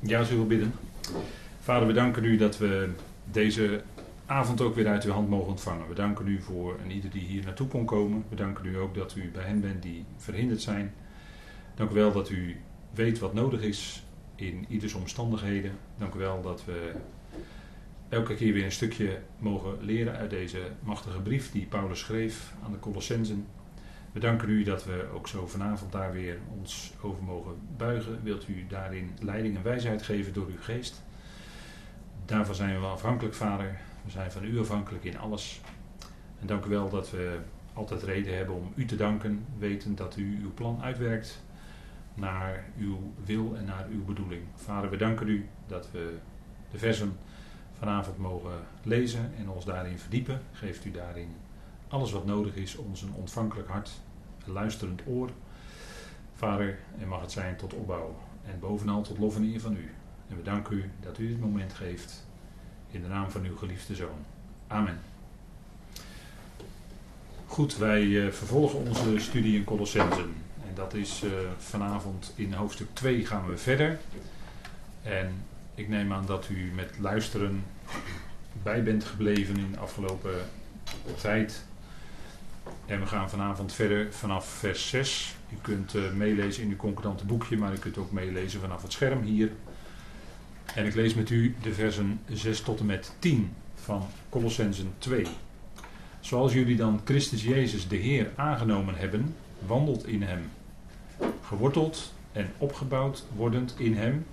Ja, zullen we bidden. Vader, we danken u dat we deze avond ook weer uit uw hand mogen ontvangen. We danken u voor en ieder die hier naartoe kon komen. We danken u ook dat u bij hen bent die verhinderd zijn. Dank u wel dat u weet wat nodig is in ieders omstandigheden. Dank u wel dat we elke keer weer een stukje mogen leren uit deze machtige brief die Paulus schreef aan de Colossensen. We danken u dat we ook zo vanavond daar weer ons over mogen buigen. Wilt u daarin leiding en wijsheid geven door uw geest? Daarvan zijn we afhankelijk, Vader. We zijn van u afhankelijk in alles. En dank u wel dat we altijd reden hebben om u te danken, weten dat u uw plan uitwerkt naar uw wil en naar uw bedoeling. Vader, we danken u dat we de versen vanavond mogen lezen en ons daarin verdiepen. Geeft u daarin alles wat nodig is, ons een ontvankelijk hart, luisterend oor. Vader, en mag het zijn tot opbouw en bovenal tot lof en eer van u. En we danken u dat u dit moment geeft in de naam van uw geliefde zoon. Amen. Goed, wij uh, vervolgen onze studie in Colossensen. En dat is uh, vanavond in hoofdstuk 2 gaan we verder. En ik neem aan dat u met luisteren bij bent gebleven in de afgelopen tijd. En we gaan vanavond verder vanaf vers 6. U kunt uh, meelezen in uw concordante boekje, maar u kunt ook meelezen vanaf het scherm hier. En ik lees met u de versen 6 tot en met 10 van Colossensen 2. Zoals jullie dan Christus Jezus de Heer aangenomen hebben, wandelt in Hem. Geworteld en opgebouwd wordend in Hem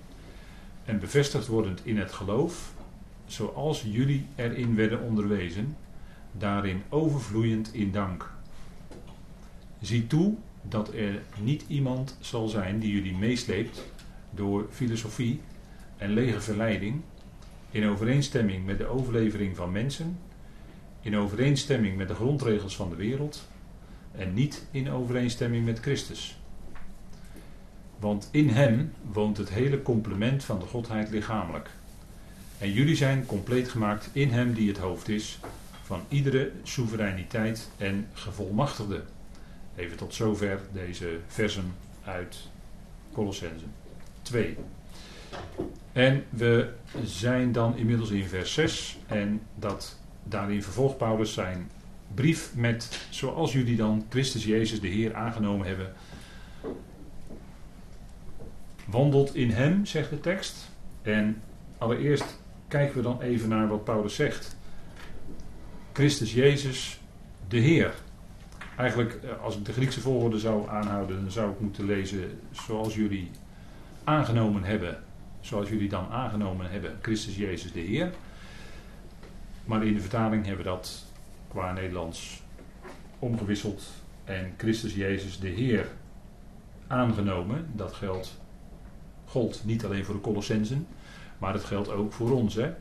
en bevestigd wordend in het geloof, zoals jullie erin werden onderwezen, daarin overvloeiend in dank. Zie toe dat er niet iemand zal zijn die jullie meesleept door filosofie en lege verleiding, in overeenstemming met de overlevering van mensen, in overeenstemming met de grondregels van de wereld en niet in overeenstemming met Christus. Want in hem woont het hele complement van de Godheid lichamelijk. En jullie zijn compleet gemaakt in hem die het hoofd is van iedere soevereiniteit en gevolmachtigde. Even tot zover deze versen uit Colossense 2. En we zijn dan inmiddels in vers 6 en dat daarin vervolgt Paulus zijn brief met zoals jullie dan Christus Jezus de Heer aangenomen hebben. Wandelt in hem, zegt de tekst. En allereerst kijken we dan even naar wat Paulus zegt. Christus Jezus de Heer. Eigenlijk, eh, als ik de Griekse volgorde zou aanhouden, dan zou ik moeten lezen zoals jullie aangenomen hebben zoals jullie dan aangenomen hebben, Christus Jezus de Heer. Maar in de vertaling hebben we dat qua Nederlands omgewisseld en Christus Jezus de Heer aangenomen. Dat geldt, gold niet alleen voor de Colossensen, maar dat geldt ook voor ons. Hè?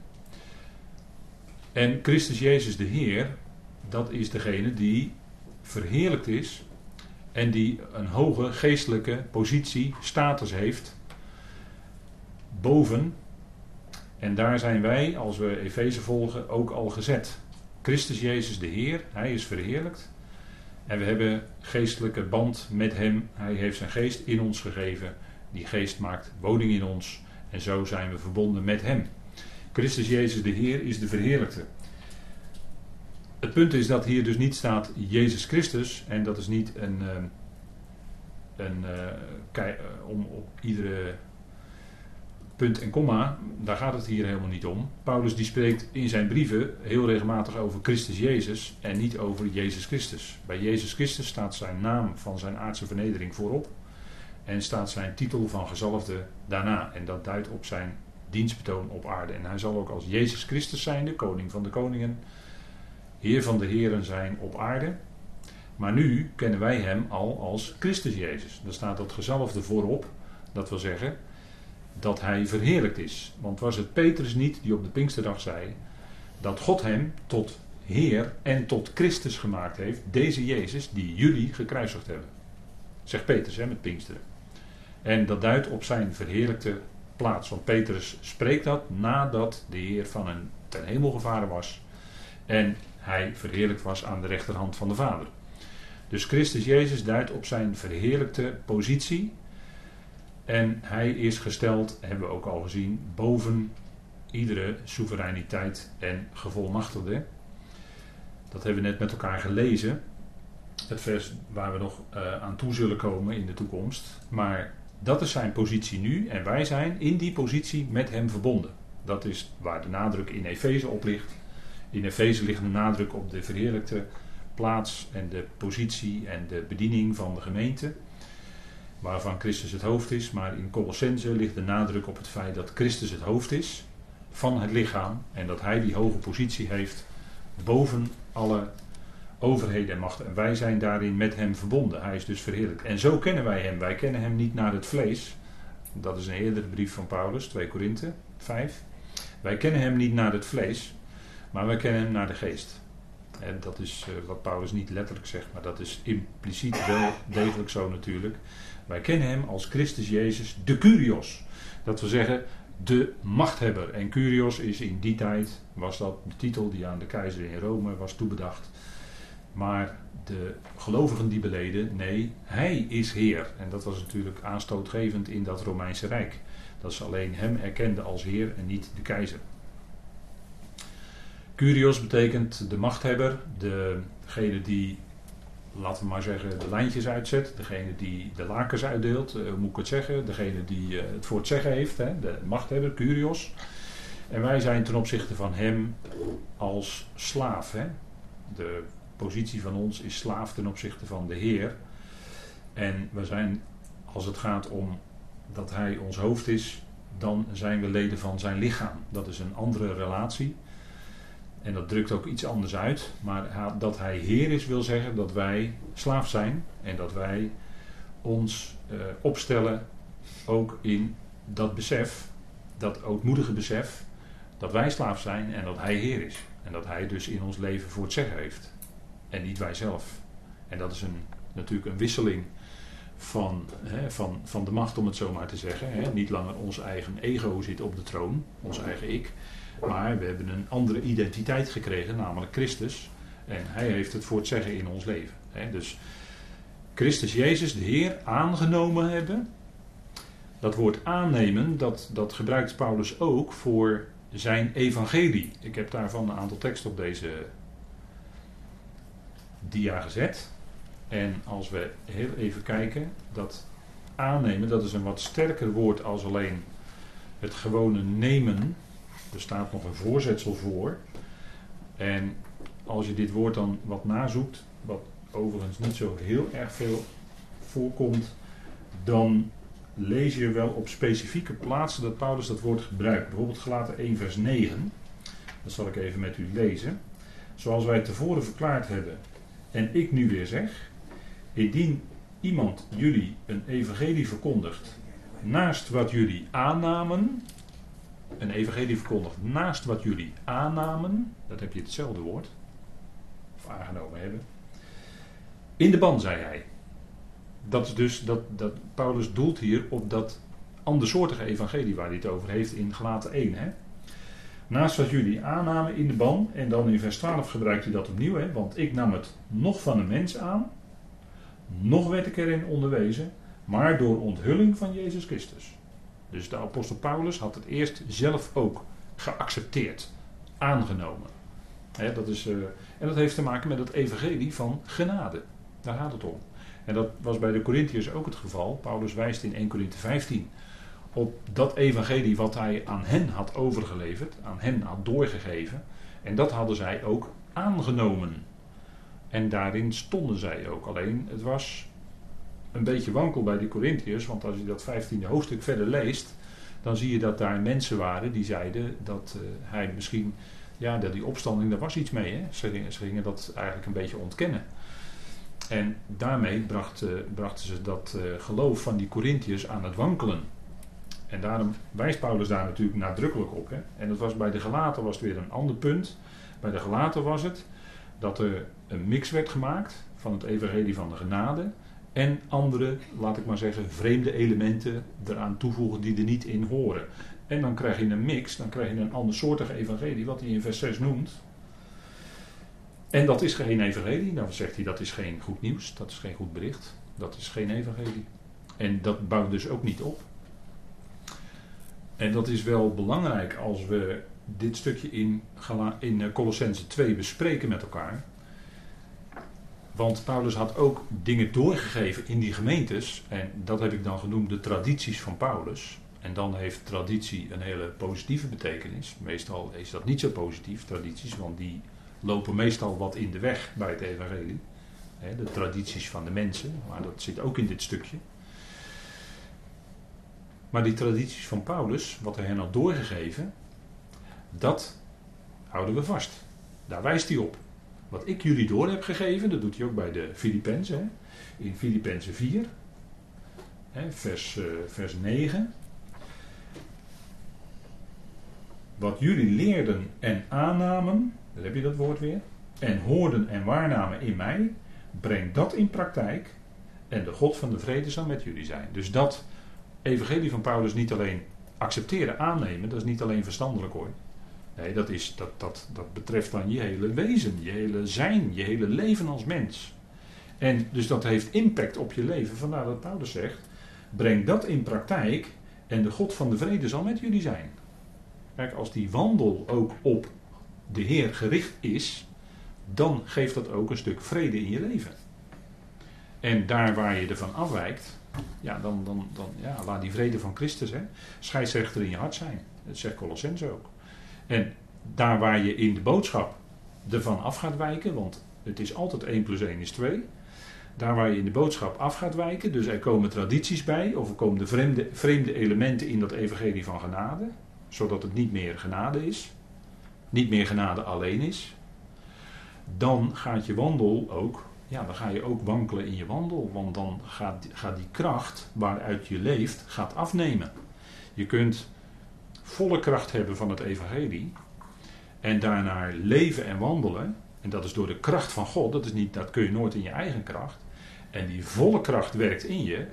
En Christus Jezus de Heer, dat is degene die verheerlijkt is en die een hoge geestelijke positie, status heeft boven. En daar zijn wij, als we Efeze volgen, ook al gezet. Christus Jezus de Heer, Hij is verheerlijkt. En we hebben geestelijke band met Hem. Hij heeft zijn geest in ons gegeven. Die geest maakt woning in ons. En zo zijn we verbonden met Hem. Christus Jezus de Heer is de verheerlijkte. Het punt is dat hier dus niet staat Jezus Christus. En dat is niet een, eh, een, uh, om op iedere punt en komma, daar gaat het hier helemaal niet om. Paulus die spreekt in zijn brieven heel regelmatig over Christus Jezus en niet over Jezus Christus. Bij Jezus Christus staat zijn naam van zijn aardse vernedering voorop en staat zijn titel van gezalfde daarna. En dat duidt op zijn dienstbetoon op aarde. En hij zal ook als Jezus Christus zijn, de koning van de koningen, heer van de heren zijn op aarde. Maar nu kennen wij hem al als Christus Jezus. Daar staat dat gezalfde voorop. Dat wil zeggen, dat hij verheerlijkt is. Want was het Petrus niet die op de Pinksterdag zei dat God hem tot Heer en tot Christus gemaakt heeft, deze Jezus die jullie gekruisigd hebben. Zegt Petrus hè, met Pinksteren. En dat duidt op zijn verheerlijkte plaats. Want Petrus spreekt dat nadat de Heer van een ten hemel gevaren was. En hij verheerlijkt was aan de rechterhand van de Vader. Dus Christus Jezus duidt op zijn verheerlijkte positie En hij is gesteld, hebben we ook al gezien, boven iedere soevereiniteit en gevolmachtigde. Dat hebben we net met elkaar gelezen. Het vers waar we nog uh, aan toe zullen komen in de toekomst. Maar dat is zijn positie nu en wij zijn in die positie met hem verbonden. Dat is waar de nadruk in Efeze op ligt. In Efeze ligt de nadruk op de verheerlijkte plaats en de positie en de bediening van de gemeente. Waarvan Christus het hoofd is. Maar in Colossense ligt de nadruk op het feit dat Christus het hoofd is van het lichaam. En dat hij die hoge positie heeft boven alle overheden en machten. En wij zijn daarin met hem verbonden. Hij is dus verheerlijk. En zo kennen wij hem. Wij kennen hem niet naar het vlees. Dat is een eerdere brief van Paulus, 2 Korinthe 5. Wij kennen hem niet naar het vlees, maar wij kennen hem naar de geest. En dat is uh, wat Paulus niet letterlijk zegt, maar dat is impliciet wel degelijk zo natuurlijk. Wij kennen hem als Christus Jezus, de Curios. Dat wil zeggen, de machthebber. En Curios is in die tijd, was dat de titel die aan de keizer in Rome was toebedacht. Maar de gelovigen die beleden, nee, hij is Heer. En dat was natuurlijk aanstootgevend in dat Romeinse Rijk. Dat ze alleen hem erkenden als Heer en niet de keizer. Curios betekent de machthebber, degene die, laten we maar zeggen, de lijntjes uitzet, degene die de lakens uitdeelt, uh, hoe moet ik het zeggen, degene die uh, het voor het zeggen heeft, hè, de machthebber, Curios. En wij zijn ten opzichte van hem als slaaf. Hè. De positie van ons is slaaf ten opzichte van de Heer. En we zijn, als het gaat om dat Hij ons hoofd is, dan zijn we leden van zijn lichaam. Dat is een andere relatie. En dat drukt ook iets anders uit. Maar dat Hij Heer is, wil zeggen dat wij slaaf zijn. En dat wij ons uh, opstellen ook in dat besef, dat ootmoedige besef, dat wij slaaf zijn en dat Hij Heer is. En dat Hij dus in ons leven voor het zeggen heeft en niet wij zelf. En dat is een, natuurlijk een wisseling van, hè, van, van de macht, om het zo maar te zeggen. Hè. Niet langer ons eigen ego zit op de troon, ons eigen ik. Maar we hebben een andere identiteit gekregen, namelijk Christus. En hij heeft het voor het zeggen in ons leven. Hè. Dus Christus Jezus, de Heer, aangenomen hebben. Dat woord aannemen, dat, dat gebruikt Paulus ook voor zijn evangelie. Ik heb daarvan een aantal teksten op deze dia gezet. En als we heel even kijken, dat aannemen, dat is een wat sterker woord als alleen het gewone nemen. Er staat nog een voorzetsel voor. En als je dit woord dan wat nazoekt, wat overigens niet zo heel erg veel voorkomt, dan lees je wel op specifieke plaatsen dat Paulus dat woord gebruikt. Bijvoorbeeld gelaten 1 vers 9. Dat zal ik even met u lezen. Zoals wij tevoren verklaard hebben, en ik nu weer zeg, indien iemand jullie een evangelie verkondigt naast wat jullie aannamen, een evangelie verkondigt naast wat jullie aannamen, dat heb je hetzelfde woord, of aangenomen hebben, in de ban, zei hij. Dat is dus, dat, dat Paulus doelt hier op dat andersoortige evangelie waar hij het over heeft in Gelaten 1. Hè? Naast wat jullie aannamen in de ban, en dan in vers 12 gebruikt hij dat opnieuw, hè, want ik nam het nog van een mens aan, nog werd ik erin onderwezen, maar door onthulling van Jezus Christus. Dus de apostel Paulus had het eerst zelf ook geaccepteerd, aangenomen. dat is, uh, en dat heeft te maken met het evangelie van genade. Daar gaat het om. En dat was bij de Corinthiërs ook het geval. Paulus wijst in 1 Corinthië 15 op dat evangelie wat hij aan hen had overgeleverd, aan hen had doorgegeven. En dat hadden zij ook aangenomen. En daarin stonden zij ook. Alleen het was een beetje wankel bij de Corinthiërs, want als je dat 15e hoofdstuk verder leest, dan zie je dat daar mensen waren die zeiden dat uh, hij misschien, ja, dat die opstanding, daar was iets mee. Hè? Ze, gingen, dat eigenlijk een beetje ontkennen. En daarmee bracht, uh, brachten ze dat uh, geloof van die Corinthiërs aan het wankelen. En daarom wijst Paulus daar natuurlijk nadrukkelijk op. Hè? En dat was bij de gelaten was het weer een ander punt. Bij de gelaten was het dat er een mix werd gemaakt van het evangelie van de genade en andere, laat ik maar zeggen, vreemde elementen eraan toevoegen die er niet in horen. En dan krijg je een mix, dan krijg je een andersoortige evangelie, wat hij in vers 6 noemt. En dat is geen evangelie. Dan zegt hij dat is geen goed nieuws, dat is geen goed bericht, dat is geen evangelie. En dat bouwt dus ook niet op. En dat is wel belangrijk als we dit stukje in, in eh, Colossense 2 bespreken met elkaar. Want Paulus had ook dingen doorgegeven in die gemeentes. En dat heb ik dan genoemd de tradities van Paulus. En dan heeft traditie een hele positieve betekenis. Meestal is dat niet zo positief, tradities, want die lopen meestal wat in de weg bij het evangelie. de tradities van de mensen, maar dat zit ook in dit stukje. Maar die tradities van Paulus, wat hij hen had doorgegeven, dat houden we vast. Daar wijst hij op. Wat ik jullie door heb gegeven, dat doet hij ook bij de Filippenzen. In Filippenzen 4, vers, uh, vers 9. Wat jullie leerden en aannamen, daar heb je dat woord weer, en hoorden en waarnamen in mij, breng dat in praktijk en de God van de vrede zal met jullie zijn. Dus dat evangelie van Paulus niet alleen accepteren, aannemen, dat is niet alleen verstandelijk hoor. Nee, dat, is, dat, dat, dat betreft dan je hele wezen, je hele zijn, je hele leven als mens. En dus dat heeft impact op je leven. Vandaar dat Paulus zegt: breng dat in praktijk en de God van de vrede zal met jullie zijn. Kijk, als die wandel ook op de Heer gericht is, dan geeft dat ook een stuk vrede in je leven. En daar waar je ervan afwijkt, ja, dan, dan, dan ja, laat die vrede van Christus, hè, scheidsrechter in je hart zijn. Dat zegt Colossense ook. En daar waar je in de boodschap ervan af gaat wijken, want het is altijd 1 plus 1 is 2. Daar waar je in de boodschap af gaat wijken, dus er komen tradities bij, of er komen de vreemde, vreemde elementen in dat evangelie van genade, zodat het niet meer genade is, niet meer genade alleen is, dan gaat je wandel ook, ja, dan ga je ook wankelen in je wandel, want dan gaat, gaat die kracht waaruit je leeft, gaat afnemen. Je kunt volle kracht hebben van het evangelie en daarnaar leven en wandelen, en dat is door de kracht van God, dat, is niet, dat kun je nooit in je eigen kracht, en die volle kracht werkt in je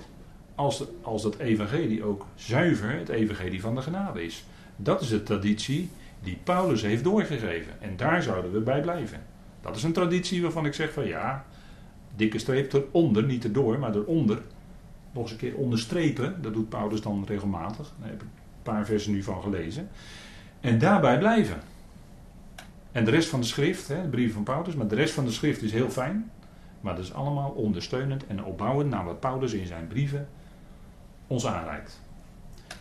als, als dat evangelie ook zuiver het evangelie van de genade is. Dat is de traditie die Paulus heeft doorgegeven. En daar zouden we bij blijven. Dat is een traditie waarvan ik zeg van ja, dikke streep eronder, niet erdoor, maar eronder. Nog eens een keer onderstrepen, dat doet Paulus dan regelmatig. Daar heb ik een paar versen nu van gelezen. En daarbij blijven. En de rest van de schrift, hè, de brief van Paulus, maar de rest van de schrift is heel fijn. Maar dat is allemaal ondersteunend en opbouwend naar wat Paulus in zijn brieven ons aanreikt.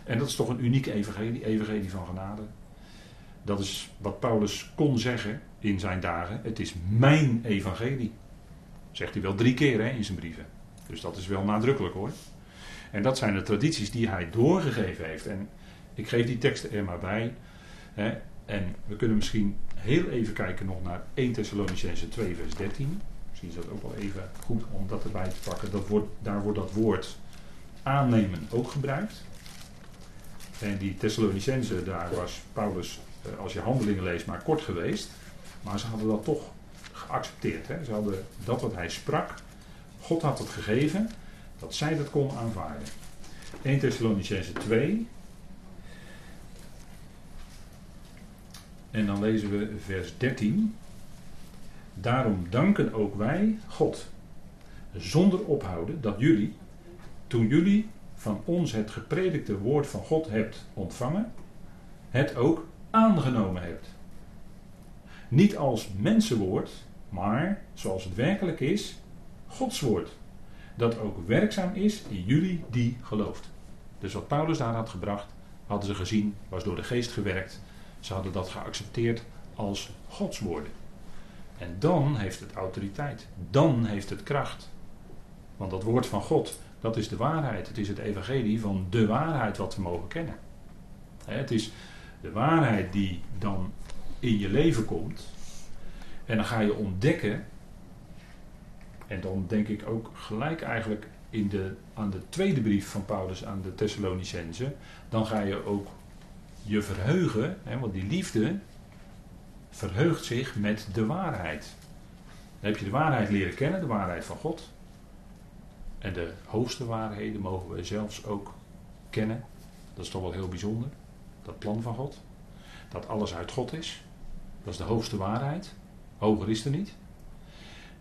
En dat is toch een unieke evangelie, evangelie van genade. Dat is wat Paulus kon zeggen in zijn dagen. Het is mijn evangelie. Zegt hij wel drie keer hè, in zijn brieven. Dus dat is wel nadrukkelijk hoor. En dat zijn de tradities die hij doorgegeven heeft. En ik geef die teksten er maar bij. Hè. En we kunnen misschien heel even kijken nog naar 1 Thessalonicense 2 vers 13. Misschien is dat ook wel even goed om dat erbij te pakken. Dat wordt, daar wordt dat woord aannemen ook gebruikt. En die Thessalonicense, daar was Paulus, eh, als je handelingen leest, maar kort geweest. Maar ze hadden dat toch geaccepteerd. Hè? Ze hadden dat wat hij sprak, God had het gegeven, dat zij dat kon aanvaarden. 1 Thessalonicense 2. En dan lezen we vers 13. Daarom danken ook wij God, zonder ophouden, dat jullie, toen jullie van ons het gepredikte woord van God hebt ontvangen, het ook aangenomen hebt. Niet als mensenwoord, maar zoals het werkelijk is, Gods woord. Dat ook werkzaam is in jullie die gelooft. Dus wat Paulus daar had gebracht, hadden ze gezien, was door de geest gewerkt. Ze hadden dat geaccepteerd als Gods woorden. En dan heeft het autoriteit. Dan heeft het kracht. Want dat woord van God, dat is de waarheid. Het is het evangelie van de waarheid wat we mogen kennen. Het is de waarheid die dan in je leven komt. En dan ga je ontdekken. En dan denk ik ook gelijk eigenlijk in de, aan de tweede brief van Paulus aan de Thessalonicense. Dan ga je ook je verheugen. Hè, want die liefde verheugt zich met de waarheid. Dan heb je de waarheid leren kennen, de waarheid van God. En de hoogste waarheden mogen we zelfs ook kennen. Dat is toch wel heel bijzonder. Dat plan van God. Dat alles uit God is. Dat is de hoogste waarheid. Hoger is er niet.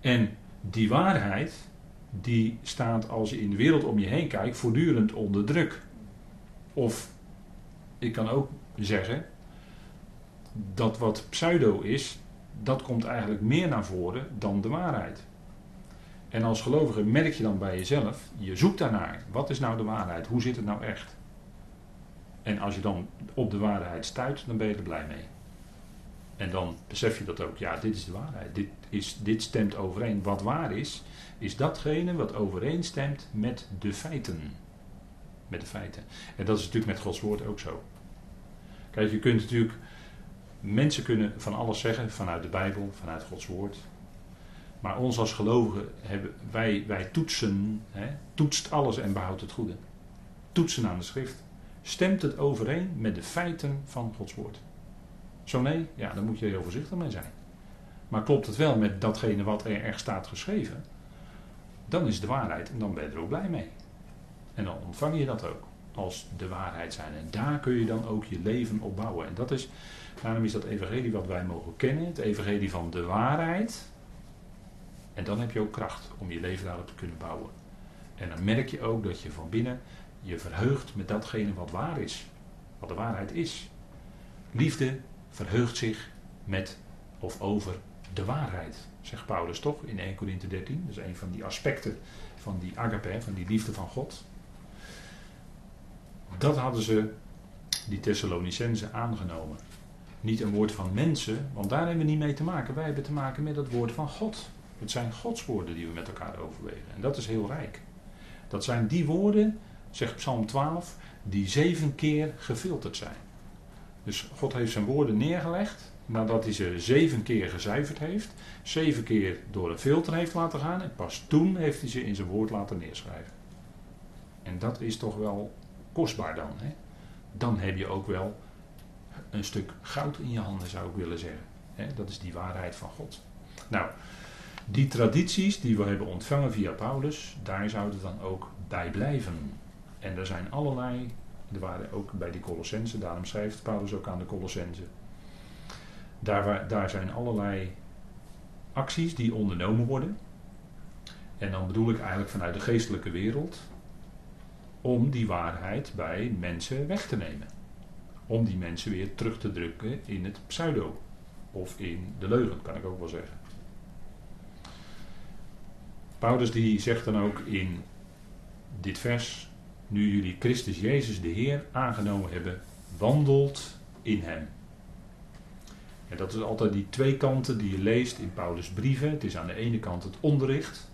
En die waarheid, die staat als je in de wereld om je heen kijkt, voortdurend onder druk. Of ik kan ook zeggen dat wat pseudo is, dat komt eigenlijk meer naar voren dan de waarheid. En als gelovige merk je dan bij jezelf, je zoekt daarnaar. Wat is nou de waarheid? Hoe zit het nou echt? En als je dan op de waarheid stuit, dan ben je er blij mee. En dan besef je dat ook, ja, dit is de waarheid. Dit, is, dit stemt overeen. Wat waar is, is datgene wat overeenstemt met de feiten. Met de feiten. En dat is natuurlijk met Gods woord ook zo. Kijk, je kunt natuurlijk, mensen kunnen van alles zeggen vanuit de Bijbel, vanuit Gods woord. Maar ons als gelovigen, hebben, wij, wij toetsen, hè, toetst alles en behoudt het goede. Toetsen aan de schrift. Stemt het overeen met de feiten van Gods woord? Zo nee, ja, dan moet je heel voorzichtig mee zijn. Maar klopt het wel met datgene wat er echt staat geschreven, dan is de waarheid en dan ben je er ook blij mee. En dan ontvang je dat ook als de waarheid zijn. En daar kun je dan ook je leven op bouwen. En dat is, daarom is dat evangelie wat wij mogen kennen, het evangelie van de waarheid. En dan heb je ook kracht om je leven daarop te kunnen bouwen. En dan merk je ook dat je van binnen je verheugt met datgene wat waar is. Wat de waarheid is. Liefde verheugt zich met of over de waarheid, zegt Paulus toch in 1 Corinthië 13. Dat is een van die aspecten van die agape, van die liefde van God. Dat hadden ze, die Thessalonicenzen, aangenomen. Niet een woord van mensen, want daar hebben we niet mee te maken. Wij hebben te maken met het woord van God. Het zijn Gods woorden die we met elkaar overwegen. En dat is heel rijk. Dat zijn die woorden, zegt Psalm 12, die zeven keer gefilterd zijn. Dus God heeft zijn woorden neergelegd nadat hij ze zeven keer gezuiverd heeft, zeven keer door een filter heeft laten gaan en pas toen heeft hij ze in zijn woord laten neerschrijven. En dat is toch wel kostbaar dan. Hè? Dan heb je ook wel een stuk goud in je handen, zou ik willen zeggen. Hè? Dat is die waarheid van God. Nou, die tradities die we hebben ontvangen via Paulus, daar zouden we dan ook bij blijven. En er zijn allerlei er waren ook bij die Colossensen, daarom schrijft Paulus ook aan de Colossensen. Daar, daar zijn allerlei acties die ondernomen worden. En dan bedoel ik eigenlijk vanuit de geestelijke wereld. Om die waarheid bij mensen weg te nemen. Om die mensen weer terug te drukken in het pseudo. Of in de leugen, kan ik ook wel zeggen. Paulus die zegt dan ook in dit vers nu jullie Christus Jezus de Heer aangenomen hebben, wandelt in Hem. En dat is altijd die twee kanten die je leest in Paulus' brieven. Het is aan de ene kant het onderricht.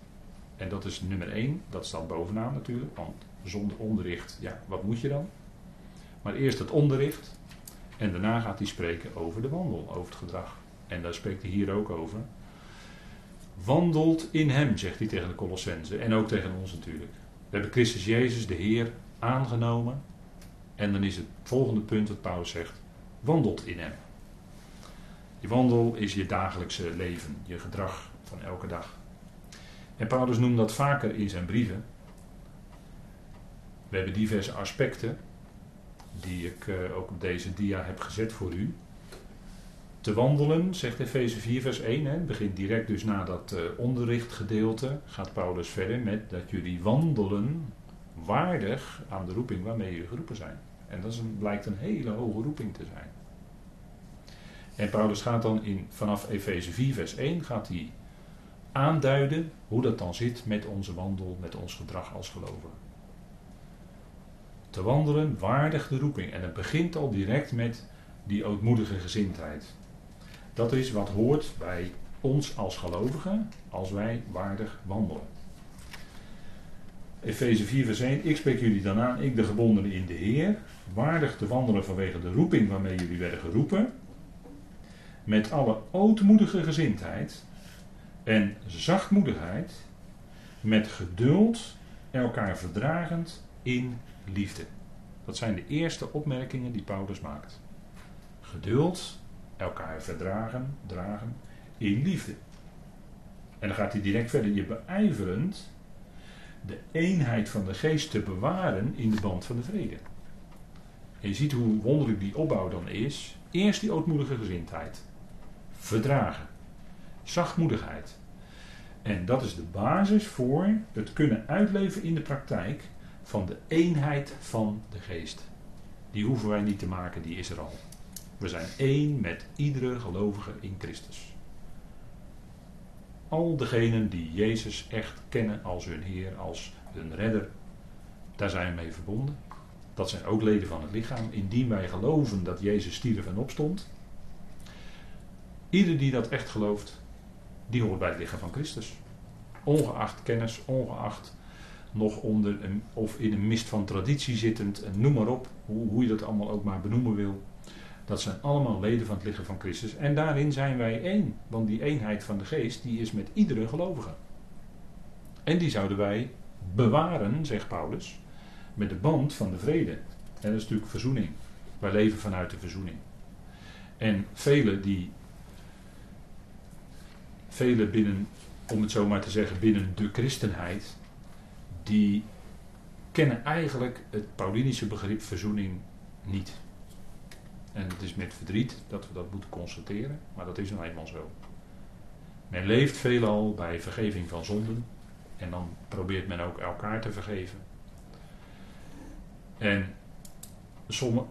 En dat is nummer één. Dat staat bovenaan natuurlijk. Want zonder onderricht, ja, wat moet je dan? Maar eerst het onderricht. En daarna gaat hij spreken over de wandel, over het gedrag. En daar spreekt hij hier ook over. Wandelt in hem, zegt hij tegen de Colossense. En ook tegen ons natuurlijk. We hebben Christus Jezus, de Heer, aangenomen. En dan is het volgende punt wat Paulus zegt: wandelt in Hem. Je wandel is je dagelijkse leven, je gedrag van elke dag. En Paulus noemt dat vaker in zijn brieven. We hebben diverse aspecten die ik uh, ook op deze dia heb gezet voor u te wandelen, zegt Efeze 4, vers 1. Hè, begint direct dus na dat uh, onderrichtgedeelte. Gaat Paulus verder met dat jullie wandelen waardig aan de roeping waarmee jullie geroepen zijn. En dat is een, blijkt een hele hoge roeping te zijn. En Paulus gaat dan in, vanaf Efeze 4, vers 1 gaat hij aanduiden hoe dat dan zit met onze wandel, met ons gedrag als gelovigen. Te wandelen waardig de roeping. En het begint al direct met die ootmoedige gezindheid. Dat is wat hoort bij ons als gelovigen als wij waardig wandelen. Efeze 4 vers 1. Ik spreek jullie dan aan, ik de gebondenen in de Heer, waardig te wandelen vanwege de roeping waarmee jullie werden geroepen, met alle ootmoedige gezindheid en zachtmoedigheid, met geduld, elkaar verdragend in liefde. Dat zijn de eerste opmerkingen die Paulus maakt. Geduld, elkaar verdragen, dragen in liefde. En dan gaat hij direct verder, je beijverend de eenheid van de geest te bewaren in de band van de vrede. En je ziet hoe wonderlijk die opbouw dan is. Eerst die ootmoedige gezindheid. Verdragen. Zachtmoedigheid. En dat is de basis voor het kunnen uitleven in de praktijk van de eenheid van de geest. die hoeven wij niet te maken, die is er al. We zijn één met iedere gelovige in Christus. Al degenen die Jezus echt kennen als hun Heer, als hun redder, daar zijn we mee verbonden. Dat zijn ook leden van het lichaam. Indien wij geloven dat Jezus stierf en opstond. Ieder die dat echt gelooft, die hoort bij het lichaam van Christus. Ongeacht kennis, ongeacht nog onder of in een mist van traditie zittend, en noem maar op, hoe, hoe je dat allemaal ook maar benoemen wil. Dat zijn allemaal leden van het lichaam van Christus. En daarin zijn wij één. Want die eenheid van de geest, die is met iedere gelovige. En die zouden wij bewaren, zegt Paulus, met de band van de vrede. En dat is natuurlijk verzoening. Wij leven vanuit de verzoening. En velen die, velen binnen, om het zo maar te zeggen, binnen de christenheid, die kennen eigenlijk het Paulinische begrip verzoening niet. En het is met verdriet dat we dat moeten constateren, maar dat is nou eenmaal zo. Men leeft veelal bij vergeving van zonden en dan probeert men ook elkaar te vergeven. En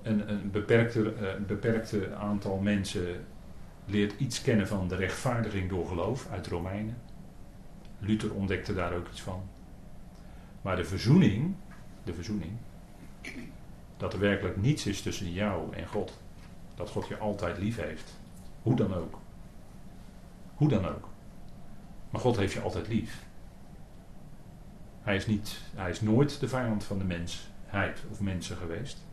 een, een beperkte, beperkte aantal mensen leert iets kennen van de rechtvaardiging door geloof uit Romeinen. Luther ontdekte daar ook iets van. Maar de verzoening, de verzoening, dat er werkelijk niets is tussen jou en God. Dat God je altijd lief heeft. Hoe dan ook. Hoe dan ook. Maar God heeft je altijd lief. Hij is, niet, hij is nooit de vijand van de mensheid of mensen geweest.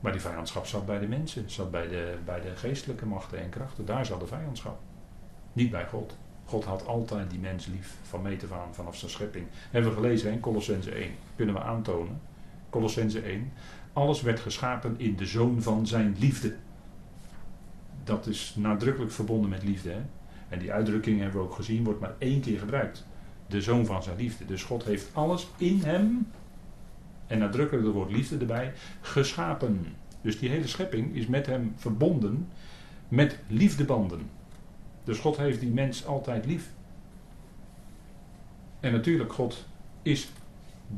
Maar die vijandschap zat bij de mensen, zat bij de, bij de geestelijke machten en krachten. Daar zat de vijandschap. Niet bij God. God had altijd die mens lief van meet af aan vanaf zijn schepping. Hebben we gelezen in Colossense 1. Kunnen we aantonen. Colossense 1. Alles werd geschapen in de zoon van zijn liefde. Dat is nadrukkelijk verbonden met liefde. Hè? En die uitdrukking hebben we ook gezien, wordt maar één keer gebruikt. De zoon van zijn liefde. Dus God heeft alles in hem, en nadrukkelijk het woord liefde erbij, geschapen. Dus die hele schepping is met hem verbonden met liefdebanden. Dus God heeft die mens altijd lief. En natuurlijk, God is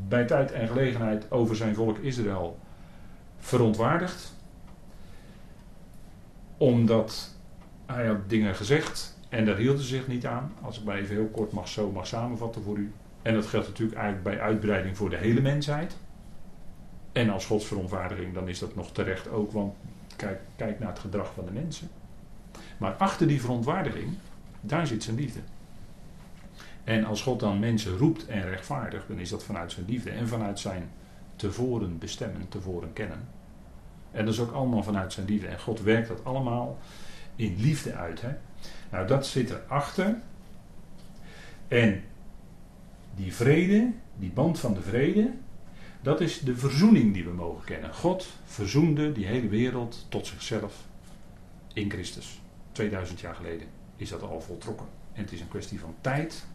bij tijd en gelegenheid over zijn volk Israël verontwaardigd. Omdat hij had dingen gezegd en daar hielden ze zich niet aan. Als ik maar even heel kort mag, zo mag samenvatten voor u. En dat geldt natuurlijk eigenlijk bij uitbreiding voor de hele mensheid. En als Gods verontwaardiging, dan is dat nog terecht ook, want kijk, kijk naar het gedrag van de mensen. Maar achter die verontwaardiging, daar zit zijn liefde. En als God dan mensen roept en rechtvaardigt, dan is dat vanuit zijn liefde en vanuit zijn tevoren bestemmen, tevoren kennen. En dat is ook allemaal vanuit zijn liefde. En God werkt dat allemaal in liefde uit. Hè? Nou, dat zit erachter. En die vrede, die band van de vrede, dat is de verzoening die we mogen kennen. God verzoende die hele wereld tot zichzelf in Christus. 2000 jaar geleden is dat al voltrokken. En het is een kwestie van tijd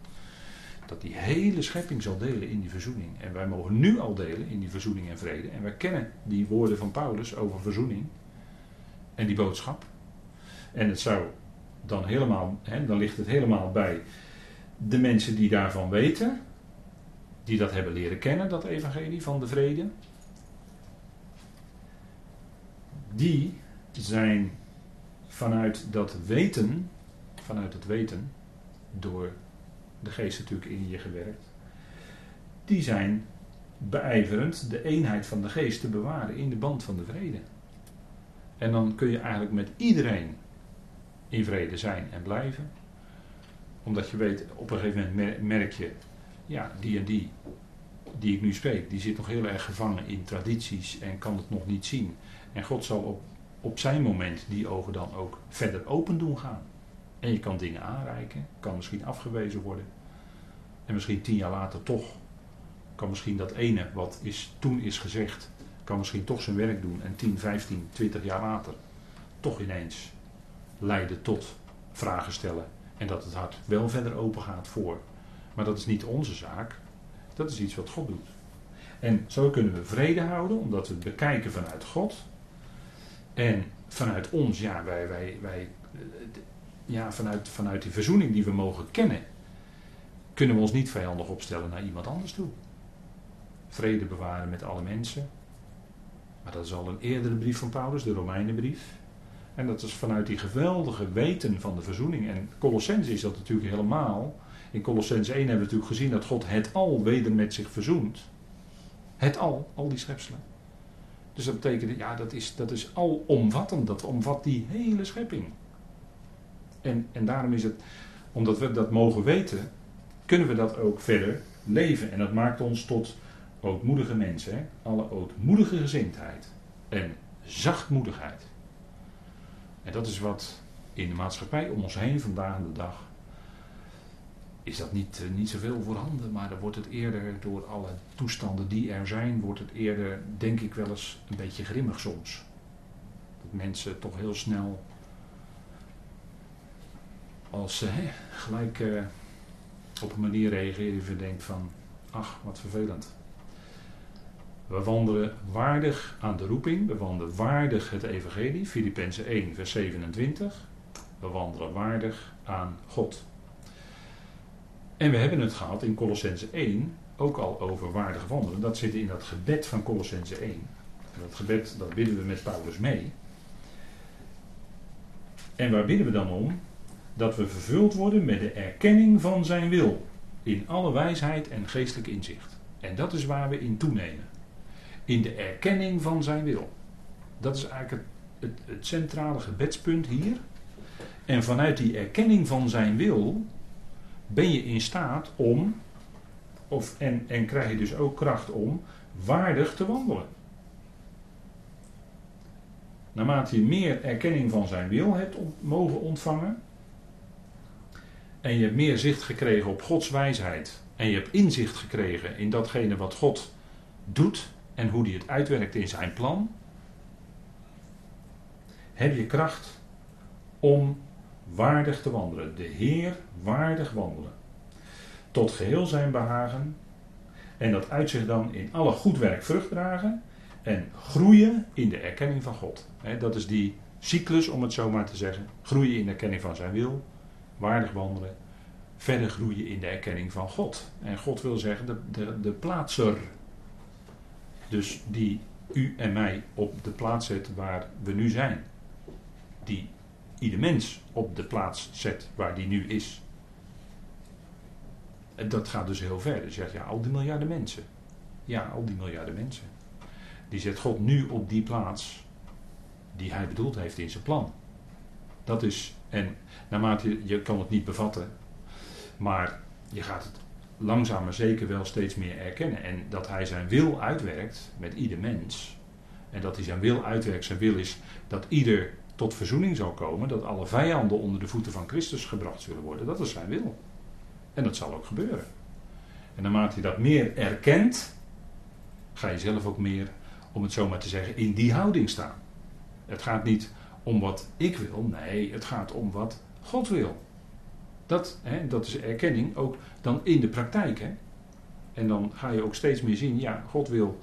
dat die hele schepping zal delen in die verzoening. En wij mogen nu al delen in die verzoening en vrede. En wij kennen die woorden van Paulus over verzoening en die boodschap. En het zou dan helemaal, hè, dan ligt het helemaal bij de mensen die daarvan weten, die dat hebben leren kennen, dat evangelie van de vrede. Die zijn vanuit dat weten, vanuit het weten, door de geest natuurlijk in je gewerkt, die zijn beijverend de eenheid van de geest te bewaren in de band van de vrede. En dan kun je eigenlijk met iedereen in vrede zijn en blijven. Omdat je weet, op een gegeven moment merk je, ja, die en die, die ik nu spreek, die zit nog heel erg gevangen in tradities en kan het nog niet zien. En God zal op op zijn moment die ogen dan ook verder open doen gaan. En je kan dingen aanreiken, kan misschien afgewezen worden. En misschien tien jaar later toch, kan misschien dat ene wat is, toen is gezegd, kan misschien toch zijn werk doen. En 10, 15, 20 jaar later toch ineens leiden tot vragen stellen. En dat het hart wel verder open gaat voor. Maar dat is niet onze zaak. Dat is iets wat God doet. En zo kunnen we vrede houden, omdat we het bekijken vanuit God. En vanuit ons, ja, wij, wij, wij, ja vanuit, vanuit die verzoening die we mogen kennen, kunnen we ons niet vijandig opstellen naar iemand anders toe. Vrede bewaren met alle mensen. Maar dat is al een eerdere brief van Paulus, de Romeinenbrief. En dat is vanuit die geweldige weten van de verzoening. En Colossense is dat natuurlijk helemaal. In Colossense 1 hebben we natuurlijk gezien dat God het al weder met zich verzoent. Het al, al die schepselen. Dus dat betekent, ja, dat is, dat is alomvattend. Dat omvat die hele schepping. En, en daarom is het, omdat we dat mogen weten, kunnen we dat ook verder leven. En dat maakt ons tot ootmoedige mensen. Hè? Alle ootmoedige gezindheid en zachtmoedigheid. En dat is wat in de maatschappij om ons heen vandaag de dag is dat niet, uh, niet zoveel voorhanden, maar dan wordt het eerder door alle toestanden die er zijn, wordt het eerder, denk ik wel eens, een beetje grimmig soms. Dat mensen toch heel snel als ze gelijk uh, op een manier reageren die je denkt van, ach, wat vervelend. We wandelen waardig aan de roeping, we wandelen waardig het evangelie, Filippenzen 1, vers 27. We wandelen waardig aan God. En we hebben het gehad in Colossense 1 ook al over waardig wandelen. Dat zit in dat gebed van Colossense 1. En dat gebed, dat bidden we met Paulus mee. En waar bidden we dan om? Dat we vervuld worden met de erkenning van zijn wil. In alle wijsheid en geestelijk inzicht. En dat is waar we in toenemen. In de erkenning van zijn wil. Dat is eigenlijk het, het, centrale gebedspunt hier. En vanuit die erkenning van zijn wil ben je in staat om, of, en, en krijg je dus ook kracht om, waardig te wandelen. Naarmate je meer erkenning van zijn wil hebt mogen ontvangen, en je hebt meer zicht gekregen op Gods wijsheid, en je hebt inzicht gekregen in datgene wat God doet en hoe hij het uitwerkt in zijn plan, heb je kracht om waardig te wandelen. De Heer waardig wandelen. Tot geheel zijn behagen. En dat uit zich dan in alle goed werk vrucht dragen. En groeien in de erkenning van God. dat is die cyclus, om het zo maar te zeggen. Groeien in de erkenning van zijn wil. Waardig wandelen. Verder groeien in de erkenning van God. En God wil zeggen de, de, de plaatser. Dus die u en mij op de plaats zet waar we nu zijn. Die ieder mens op de plaats zet waar die nu is. En dat gaat dus heel ver. Dus je zegt, ja, al die miljarden mensen. Ja, al die miljarden mensen. Die zet God nu op die plaats die hij bedoeld heeft in zijn plan. Dat is, en naarmate je kan het niet bevatten, maar je gaat het langzaam maar zeker wel steeds meer erkennen. En dat hij zijn wil uitwerkt met ieder mens. En dat hij zijn wil uitwerkt, zijn wil is dat ieder tot verzoening zal komen, dat alle vijanden onder de voeten van Christus gebracht zullen worden. Dat is zijn wil. En dat zal ook gebeuren. En naarmate je dat meer erkent, ga je zelf ook meer, om het zo maar te zeggen, in die houding staan. Het gaat niet om wat ik wil, nee, het gaat om wat God wil. Dat, hè, dat is erkenning, ook dan in de praktijk. Hè. En dan ga je ook steeds meer zien, ja, God wil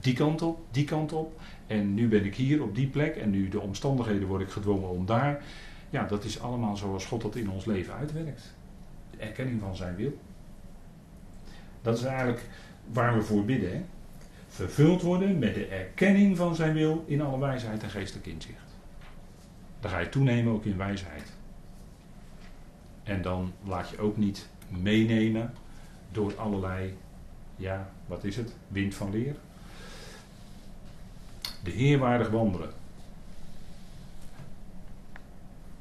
die kant op, die kant op. En nu ben ik hier op die plek en nu de omstandigheden word ik gedwongen om daar. Ja, dat is allemaal zoals God dat in ons leven uitwerkt. De erkenning van zijn wil. Dat is eigenlijk waar we voor bidden. Hè? Vervuld worden met de erkenning van zijn wil in alle wijsheid en geestelijk inzicht. Dan ga je toenemen ook in wijsheid. En dan laat je ook niet meenemen door allerlei, ja, wat is het? Wind van leer de Heer waardig wandelen.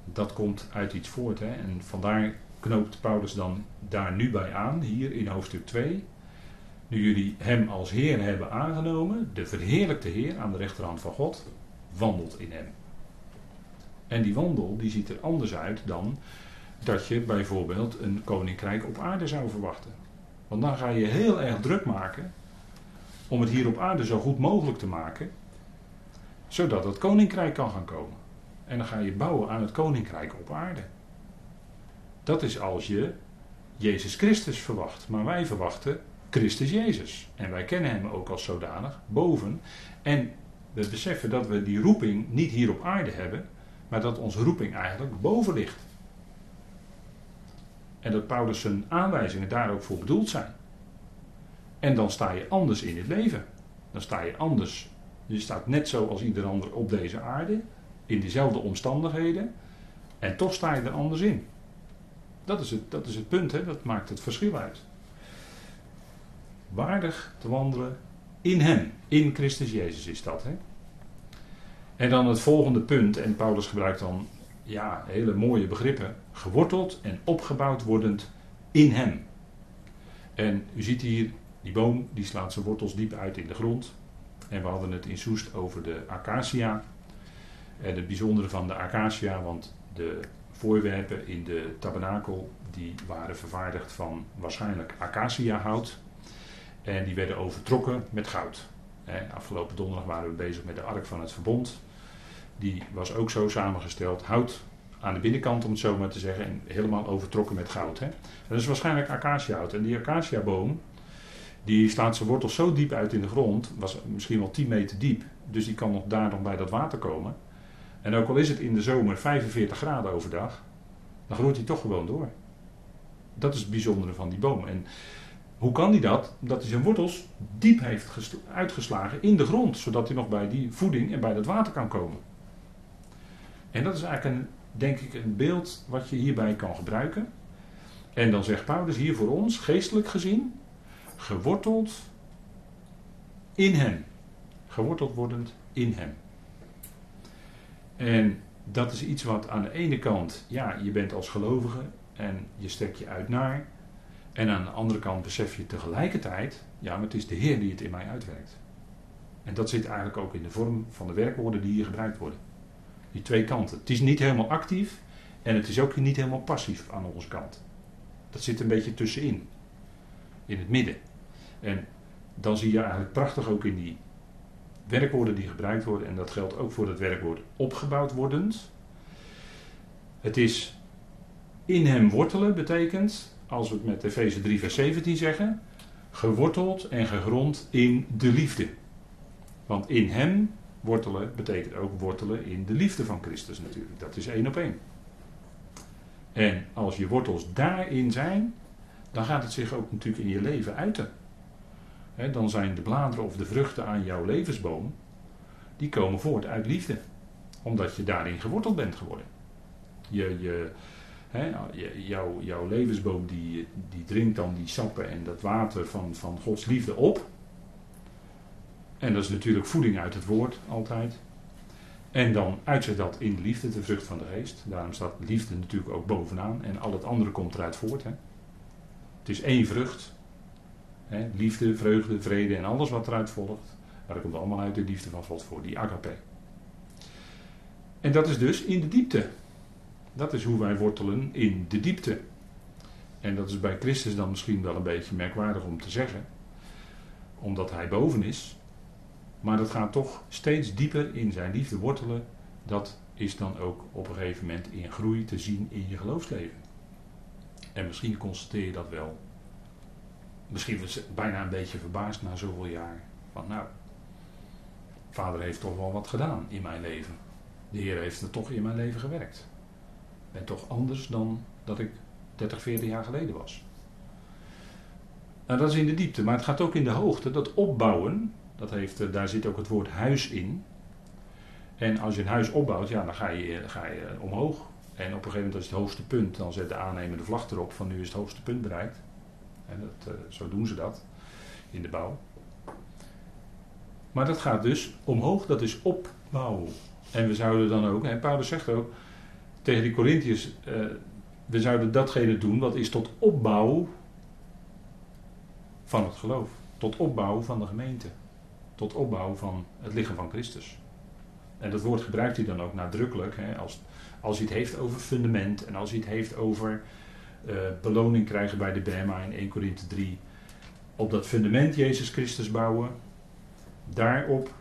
Dat komt uit iets voort. Hè? En vandaar knoopt Paulus dan daar nu bij aan, hier in hoofdstuk 2. Nu jullie hem als Heer hebben aangenomen, de verheerlijkte Heer aan de rechterhand van God, wandelt in hem. En die wandel die ziet er anders uit dan dat je bijvoorbeeld een koninkrijk op aarde zou verwachten. Want dan ga je heel erg druk maken om het hier op aarde zo goed mogelijk te maken zodat het koninkrijk kan gaan komen. En dan ga je bouwen aan het koninkrijk op aarde. Dat is als je Jezus Christus verwacht. Maar wij verwachten Christus Jezus. En wij kennen hem ook als zodanig boven. En we beseffen dat we die roeping niet hier op aarde hebben, maar dat onze roeping eigenlijk boven ligt. En dat Paulus zijn aanwijzingen daar ook voor bedoeld zijn. En dan sta je anders in het leven. Dan sta je anders Je staat net zo als ieder ander op deze aarde, in dezelfde omstandigheden, en toch sta je er anders in. Dat is het, dat is het punt, hè? dat maakt het verschil uit. Waardig te wandelen in Hem, in Christus Jezus is dat. Hè? En dan het volgende punt, en Paulus gebruikt dan ja, hele mooie begrippen. Geworteld en opgebouwd wordend in Hem. En u ziet hier, die boom die slaat zijn wortels diep uit in de grond. En we hadden het in Soest over de acacia. En het bijzondere van de acacia, want de voorwerpen in de tabernakel die waren vervaardigd van waarschijnlijk acaciahout. En die werden overtrokken met goud. Afgelopen donderdag waren we bezig met de ark van het verbond. Die was ook zo samengesteld. Hout aan de binnenkant, om het zo maar te zeggen. En helemaal overtrokken met goud. Hè. dat is waarschijnlijk acaciahout. En die acaciaboom, die slaat zijn wortels zo diep uit in de grond. Was misschien wel 10 meter diep. Dus die kan nog daar nog bij dat water komen. En ook al is het in de zomer 45 graden overdag. Dan groeit hij toch gewoon door. Dat is het bijzondere van die boom. En hoe kan hij dat? Dat hij zijn wortels diep heeft uitgeslagen in de grond, zodat hij nog bij die voeding en bij dat water kan komen. En dat is eigenlijk een, denk ik een beeld wat je hierbij kan gebruiken. En dan zegt Paulus hier voor ons, geestelijk gezien, geworteld in hem. Geworteld wordend in hem. En dat is iets wat aan de ene kant, ja, je bent als gelovige en je strekt je uit naar. En aan de andere kant besef je tegelijkertijd, ja, maar het is de Heer die het in mij uitwerkt. En dat zit eigenlijk ook in de vorm van de werkwoorden die hier gebruikt worden. Die twee kanten. Het is niet helemaal actief en het is ook niet helemaal passief aan onze kant. Dat zit een beetje tussenin. In het midden. En dan zie je eigenlijk prachtig ook in die werkwoorden die gebruikt worden. En dat geldt ook voor het werkwoord opgebouwd wordend. Het is in hem wortelen betekent, als we het met Efeze 3 vers 17 zeggen, geworteld en gegrond in de liefde. Want in hem wortelen betekent ook wortelen in de liefde van Christus natuurlijk. Dat is één op één. En als je wortels daarin zijn, dan gaat het zich ook natuurlijk in je leven uiten. dan zijn de bladeren of de vruchten aan jouw levensboom, die komen voort uit liefde. Omdat je daarin geworteld bent geworden. Je, je, jouw, jouw levensboom die, die drinkt dan die sappen en dat water van, van Gods liefde op. En dat is natuurlijk voeding uit het woord altijd. En dan uitzet dat in liefde, de vrucht van de geest. Daarom staat liefde natuurlijk ook bovenaan. En al het andere komt eruit voort. Hè. Het is één vrucht. Hè. Liefde, vreugde, vrede en alles wat eruit volgt. Dat komt allemaal uit de liefde van God voor, die agape. En dat is dus in de diepte. Dat is hoe wij wortelen in de diepte. En dat is bij Christus dan misschien wel een beetje merkwaardig om te zeggen. Omdat hij boven is. Maar dat gaat toch steeds dieper in zijn liefde wortelen. Dat is dan ook op een gegeven moment in groei te zien in je geloofsleven. En misschien constateer je dat wel. Misschien was het bijna een beetje verbaasd na zoveel jaar. Van nou, vader heeft toch wel wat gedaan in mijn leven. De Heer heeft er toch in mijn leven gewerkt. Ben toch anders dan dat ik 30, 40 jaar geleden was. Nou, dat is in de diepte, maar het gaat ook in de hoogte. Dat opbouwen, dat heeft, eh, daar zit ook het woord huis in. En als je een huis opbouwt, ja, dan ga je, ga je omhoog. En op een gegeven moment, als het hoogste punt, dan zet de aannemer de vlag erop van nu is het hoogste punt bereikt. En dat, eh, zo doen ze dat in de bouw. Maar dat gaat dus omhoog, dat is opbouwen. En we zouden dan ook, en Paulus zegt ook tegen die Corinthiërs, uh, we zouden datgene doen wat is tot opbouw van het geloof. Tot opbouw van de gemeente tot opbouw van het lichaam van Christus. En dat woord gebruikt hij dan ook nadrukkelijk hè, als, als hij het heeft over fundament en als hij het heeft over uh, beloning krijgen bij de Bema in 1 Korinthe 3. Op dat fundament Jezus Christus bouwen, daarop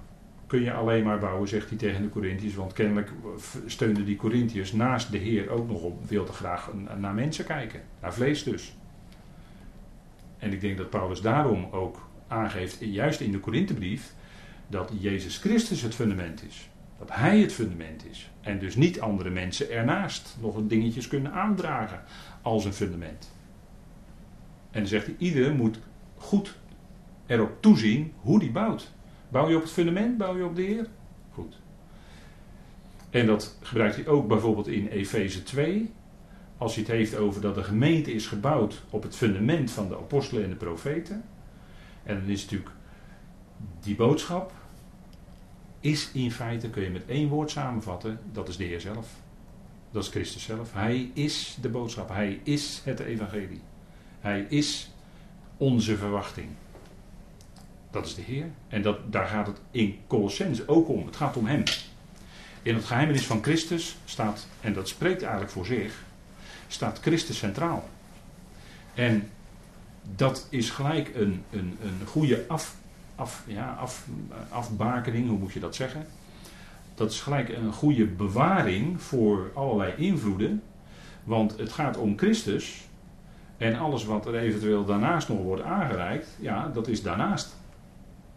kun je alleen maar bouwen, zegt hij tegen de Corinthiërs. Want kennelijk steunden die Corinthiërs naast de Heer ook nog op, wilden graag naar mensen kijken, naar vlees dus. En ik denk dat Paulus daarom ook aangeeft, juist in de Korinthebrief, dat Jezus Christus het fundament is. Dat Hij het fundament is. En dus niet andere mensen ernaast nog dingetjes kunnen aandragen als een fundament. En dan zegt hij, ieder moet goed erop toezien hoe die bouwt. Bouw je op het fundament? Bouw je op de Heer? Goed. En dat gebruikt hij ook bijvoorbeeld in Efeze 2. Als hij het heeft over dat de gemeente is gebouwd op het fundament van de apostelen en de profeten. En dan is natuurlijk die boodschap is in feite, kun je met één woord samenvatten, dat is de Heer zelf. Dat is Christus zelf. Hij is de boodschap. Hij is het evangelie. Hij is onze verwachting. Dat is de Heer. En dat, daar gaat het in Colossense ook om. Het gaat om Hem. In het geheimenis van Christus staat, en dat spreekt eigenlijk voor zich, staat Christus centraal. En dat is gelijk een, een, een goede af, af, ja, af, afbakening, hoe moet je dat zeggen? Dat is gelijk een goede bewaring voor allerlei invloeden. Want het gaat om Christus. En alles wat er eventueel daarnaast nog wordt aangereikt, ja, dat is daarnaast.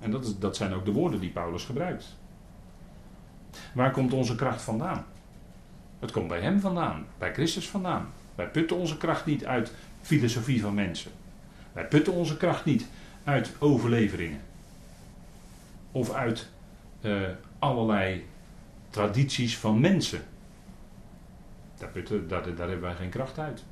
En dat, is, dat zijn ook de woorden die Paulus gebruikt. Waar komt onze kracht vandaan? Het komt bij Hem vandaan, bij Christus vandaan. Wij putten onze kracht niet uit filosofie van mensen. Wij putten onze kracht niet uit overleveringen. Of uit uh, allerlei tradities van mensen. Daar, putten, daar, daar hebben wij geen kracht uit.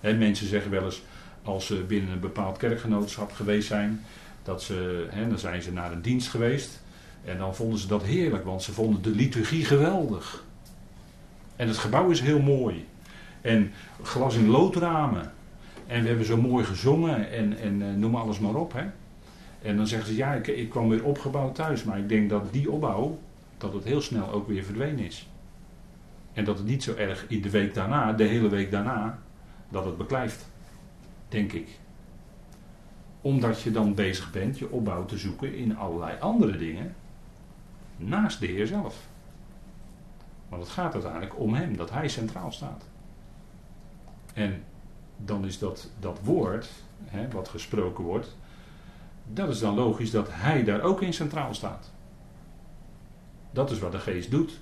mensen zeggen wel eens, als ze binnen een bepaald kerkgenootschap geweest zijn, dat ze, dan zijn ze naar een dienst geweest. En dan vonden ze dat heerlijk, want ze vonden de liturgie geweldig. En het gebouw is heel mooi. En glas in loodramen. En we hebben zo mooi gezongen en, en uh, noem alles maar op. Hè. En dan zeggen ze, ja, ik, ik kwam weer opgebouwd thuis. Maar ik denk dat die opbouw, dat het heel snel ook weer verdwenen is. En dat het niet zo erg in de week daarna, de hele week daarna, dat het beklijft. Denk ik. Omdat je dan bezig bent je opbouw te zoeken in allerlei andere dingen. Naast de Heer zelf. Want het gaat uiteindelijk om Hem, dat Hij centraal staat. En dan is dat, dat woord, hè, wat gesproken wordt, dat is dan logisch dat Hij daar ook in centraal staat. Dat is wat de geest doet.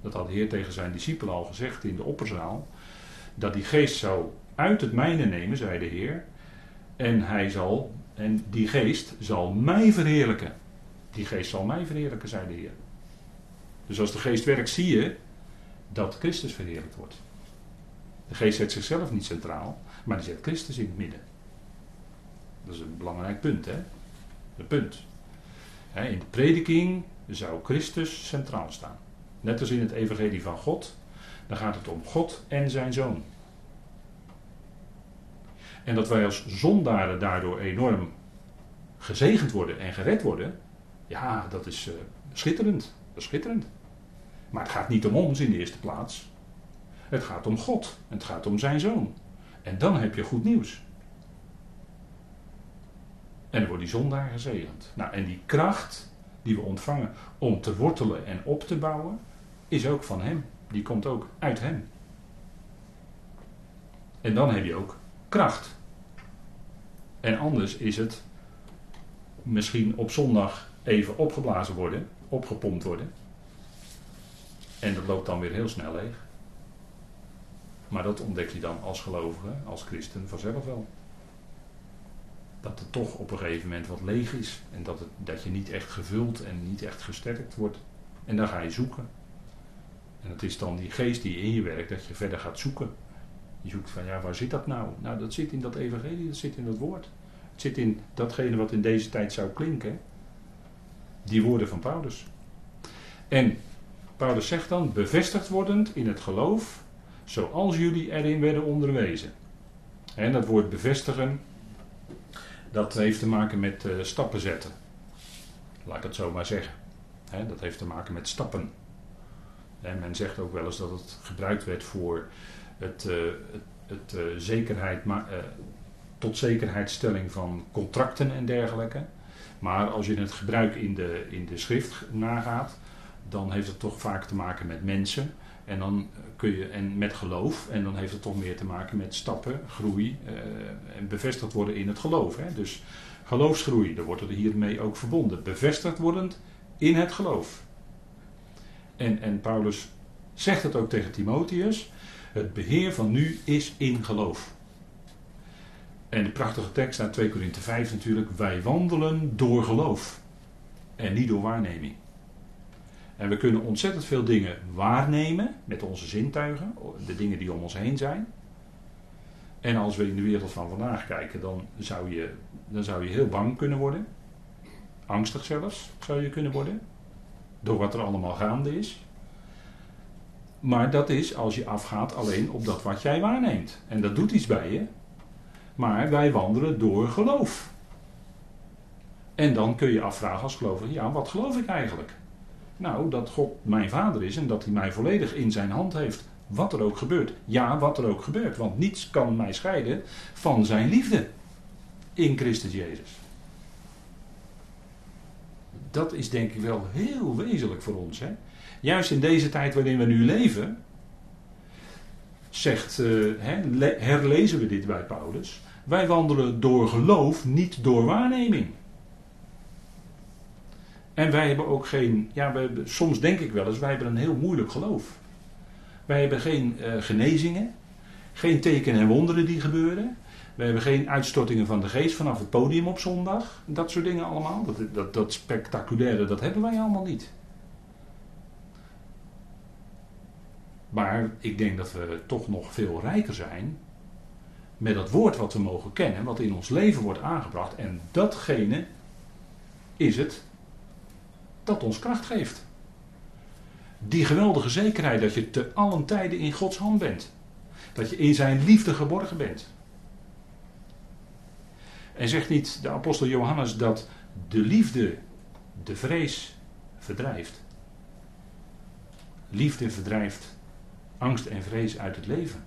Dat had de Heer tegen zijn discipelen al gezegd in de opperzaal. Dat die geest zou uit het mijne nemen, zei de Heer. En hij zal, en die geest zal mij verheerlijken. Die geest zal mij verheerlijken, zei de Heer. Dus als de geest werkt, zie je dat Christus verheerlijkt wordt. De geest zet zichzelf niet centraal, maar die zet Christus in het midden. Dat is een belangrijk punt, hè? De punt. In de prediking zou Christus centraal staan. Net als in het evangelie van God, dan gaat het om God en zijn zoon. En dat wij als zondaren daardoor enorm gezegend worden en gered worden, ja, dat is uh, schitterend. Dat is schitterend. Maar het gaat niet om ons in de eerste plaats. Het gaat om God. Het gaat om zijn zoon. En dan heb je goed nieuws. En dan wordt die zondaar gezegend. Nou, en die kracht die we ontvangen om te wortelen en op te bouwen, is ook van hem. Die komt ook uit hem. En dan heb je ook kracht. En anders is het misschien op zondag even opgeblazen worden, opgepompt worden. En dat loopt dan weer heel snel leeg. Maar dat ontdek je dan als gelovige, als christen vanzelf wel. Dat het toch op een gegeven moment wat leeg is. En dat, het, dat je niet echt gevuld en niet echt gesterkt wordt. En dan ga je zoeken. En het is dan die geest die in je werkt dat je verder gaat zoeken. Je zoekt van ja, waar zit dat nou? Nou, dat zit in dat evangelie, dat zit in dat woord. Het zit in datgene wat in deze tijd zou klinken. Die woorden van Paulus. En Paulus zegt dan, bevestigd wordend in het geloof, zoals jullie erin werden onderwezen. En dat woord bevestigen, dat heeft te maken met uh, stappen zetten. Laat ik het zo maar zeggen. dat heeft te maken met stappen. En men zegt ook wel eens dat het gebruikt werd voor het, uh, het, uh, zekerheid, tot zekerheidstelling van contracten en dergelijke. Maar als je het gebruik in de, in de schrift nagaat, dan heeft het toch vaak te maken met mensen. En dan kun je, en met geloof, en dan heeft het toch meer te maken met stappen, groei eh, en bevestigd worden in het geloof. Hè? Dus geloofsgroei, daar wordt er hiermee ook verbonden. Bevestigd wordend in het geloof. En, en Paulus zegt het ook tegen Timotheus: het beheer van nu is in geloof. En de prachtige tekst uit 2 Korinthe 5 natuurlijk: wij wandelen door geloof. en niet door waarneming. En we kunnen ontzettend veel dingen waarnemen met onze zintuigen, de dingen die om ons heen zijn. En als we in de wereld van vandaag kijken, dan zou je, dan zou je heel bang kunnen worden. Angstig zelfs zou je kunnen worden. Door wat er allemaal gaande is. Maar dat is als je afgaat alleen op dat wat jij waarneemt. En dat doet iets bij je. Maar wij wandelen door geloof. En dan kun je afvragen als gelovige, ja, wat geloof ik eigenlijk? Nou, dat God mijn vader is en dat hij mij volledig in zijn hand heeft. Wat er ook gebeurt. Ja, wat er ook gebeurt. Want niets kan mij scheiden van zijn liefde. In Christus Jezus. Dat is denk ik wel heel wezenlijk voor ons. Hè? Juist in deze tijd waarin we nu leven, zegt, uh, herlezen we dit bij Paulus. Wij wandelen door geloof, niet door waarneming. En wij hebben ook geen, ja, soms denk ik wel eens, wij hebben een heel moeilijk geloof. Wij hebben geen uh, genezingen, geen tekenen en wonderen die gebeuren. We hebben geen uitstortingen van de geest vanaf het podium op zondag. Dat soort dingen allemaal. Dat, dat, dat spectaculaire, dat hebben wij allemaal niet. Maar ik denk dat we toch nog veel rijker zijn met dat woord wat we mogen kennen, wat in ons leven wordt aangebracht. En datgene is het dat ons kracht geeft. Die geweldige zekerheid dat je te allen tijden in Gods hand bent. Dat je in zijn liefde geborgen bent. En zegt niet de apostel Johannes dat de liefde de vrees verdrijft. Liefde verdrijft angst en vrees uit het leven.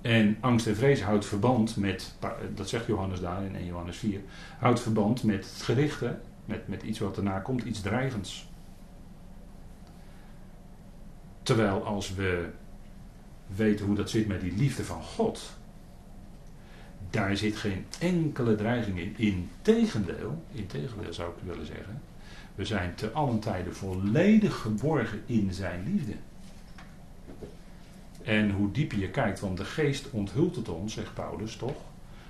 En angst en vrees houdt verband met, dat zegt Johannes daar in 1 Johannes 4, houdt verband met het gerichte, met, met iets wat erna komt, iets dreigends. Terwijl als we weten hoe dat zit met die liefde van God, daar zit geen enkele dreiging in. Integendeel, integendeel zou ik willen zeggen, we zijn te allen tijden volledig geborgen in zijn liefde. En hoe dieper je kijkt, want de geest onthult het ons, zegt Paulus toch?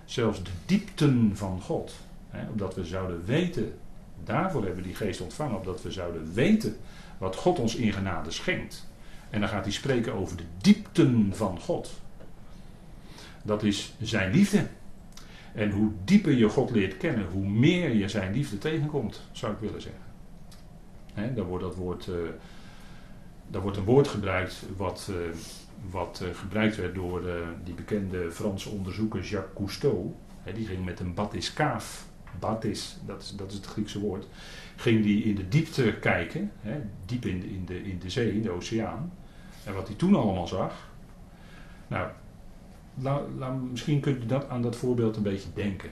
Zelfs de diepten van God. Hè, we zouden weten, daarvoor hebben we die geest ontvangen, opdat we zouden weten wat God ons in genade schenkt. En dan gaat hij spreken over de diepten van God. Dat is zijn liefde. En hoe dieper je God leert kennen, hoe meer je zijn liefde tegenkomt, zou ik willen zeggen. Dan wordt dat woord, uh, daar wordt een woord gebruikt wat, uh, wat uh, gebruikt werd door die bekende Franse onderzoeker Jacques Cousteau. Die ging met een batiskaaf, batis, dat is, dat is het Griekse woord, ging die in de diepte kijken, diep in de, in, de, in de zee, in de oceaan. En wat hij toen allemaal zag. Nou, misschien kunt u dat aan dat voorbeeld een beetje denken.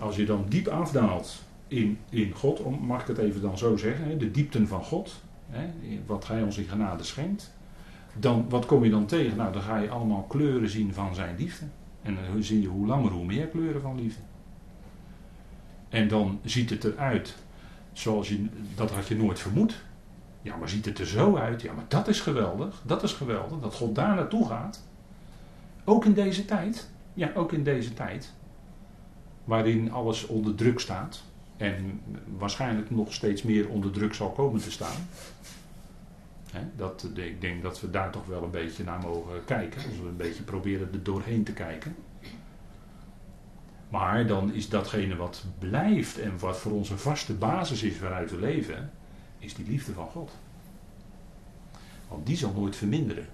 Als je dan diep afdaalt in, in God, mag ik het even dan zo zeggen, de diepten van God, wat Hij ons in genade schenkt, dan, wat kom je dan tegen? Nou, dan ga je allemaal kleuren zien van zijn liefde. En dan zie je hoe langer, hoe meer kleuren van liefde. En dan ziet het eruit zoals je, dat had je nooit vermoed. Ja, maar ziet het er zo uit? Ja, maar dat is geweldig. Dat is geweldig, dat God daar naartoe gaat. Ook in deze tijd. Ja, ook in deze tijd. Waarin alles onder druk staat. En waarschijnlijk nog steeds meer onder druk zal komen te staan. dat, ik denk dat we daar toch wel een beetje naar mogen kijken. Als we een beetje proberen er doorheen te kijken. Maar dan is datgene wat blijft en wat voor onze vaste basis is waaruit we leven, is die liefde van God. Want die zal nooit verminderen.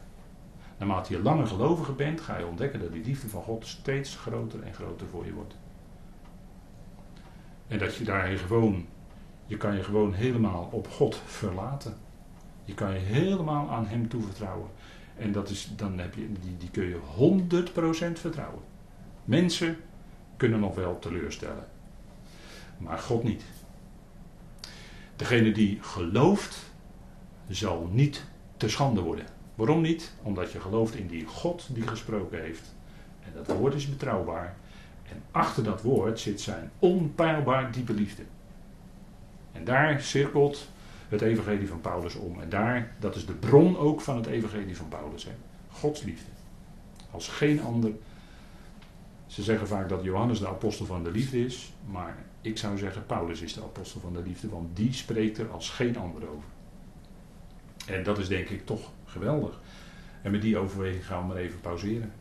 Naarmate je langer gelovige bent, ga je ontdekken dat die liefde van God steeds groter en groter voor je wordt. En dat je daar gewoon, je kan je gewoon helemaal op God verlaten. Je kan je helemaal aan Hem toevertrouwen. En dat is, dan heb je, die, die kun je 100% vertrouwen. Mensen kunnen nog wel teleurstellen. Maar God niet. Degene die gelooft, zal niet te schande worden. Waarom niet? Omdat je gelooft in die God die gesproken heeft. En dat woord is betrouwbaar. En achter dat woord zit zijn onpeilbaar diepe liefde. En daar cirkelt het evangelie van Paulus om. En daar, dat is de bron ook van het evangelie van Paulus. Hè? Gods liefde. Als geen ander Ze zeggen vaak dat Johannes de apostel van de liefde is, maar ik zou zeggen Paulus is de apostel van de liefde, want die spreekt er als geen ander over. En dat is denk ik toch geweldig. En met die overweging gaan we maar even pauzeren.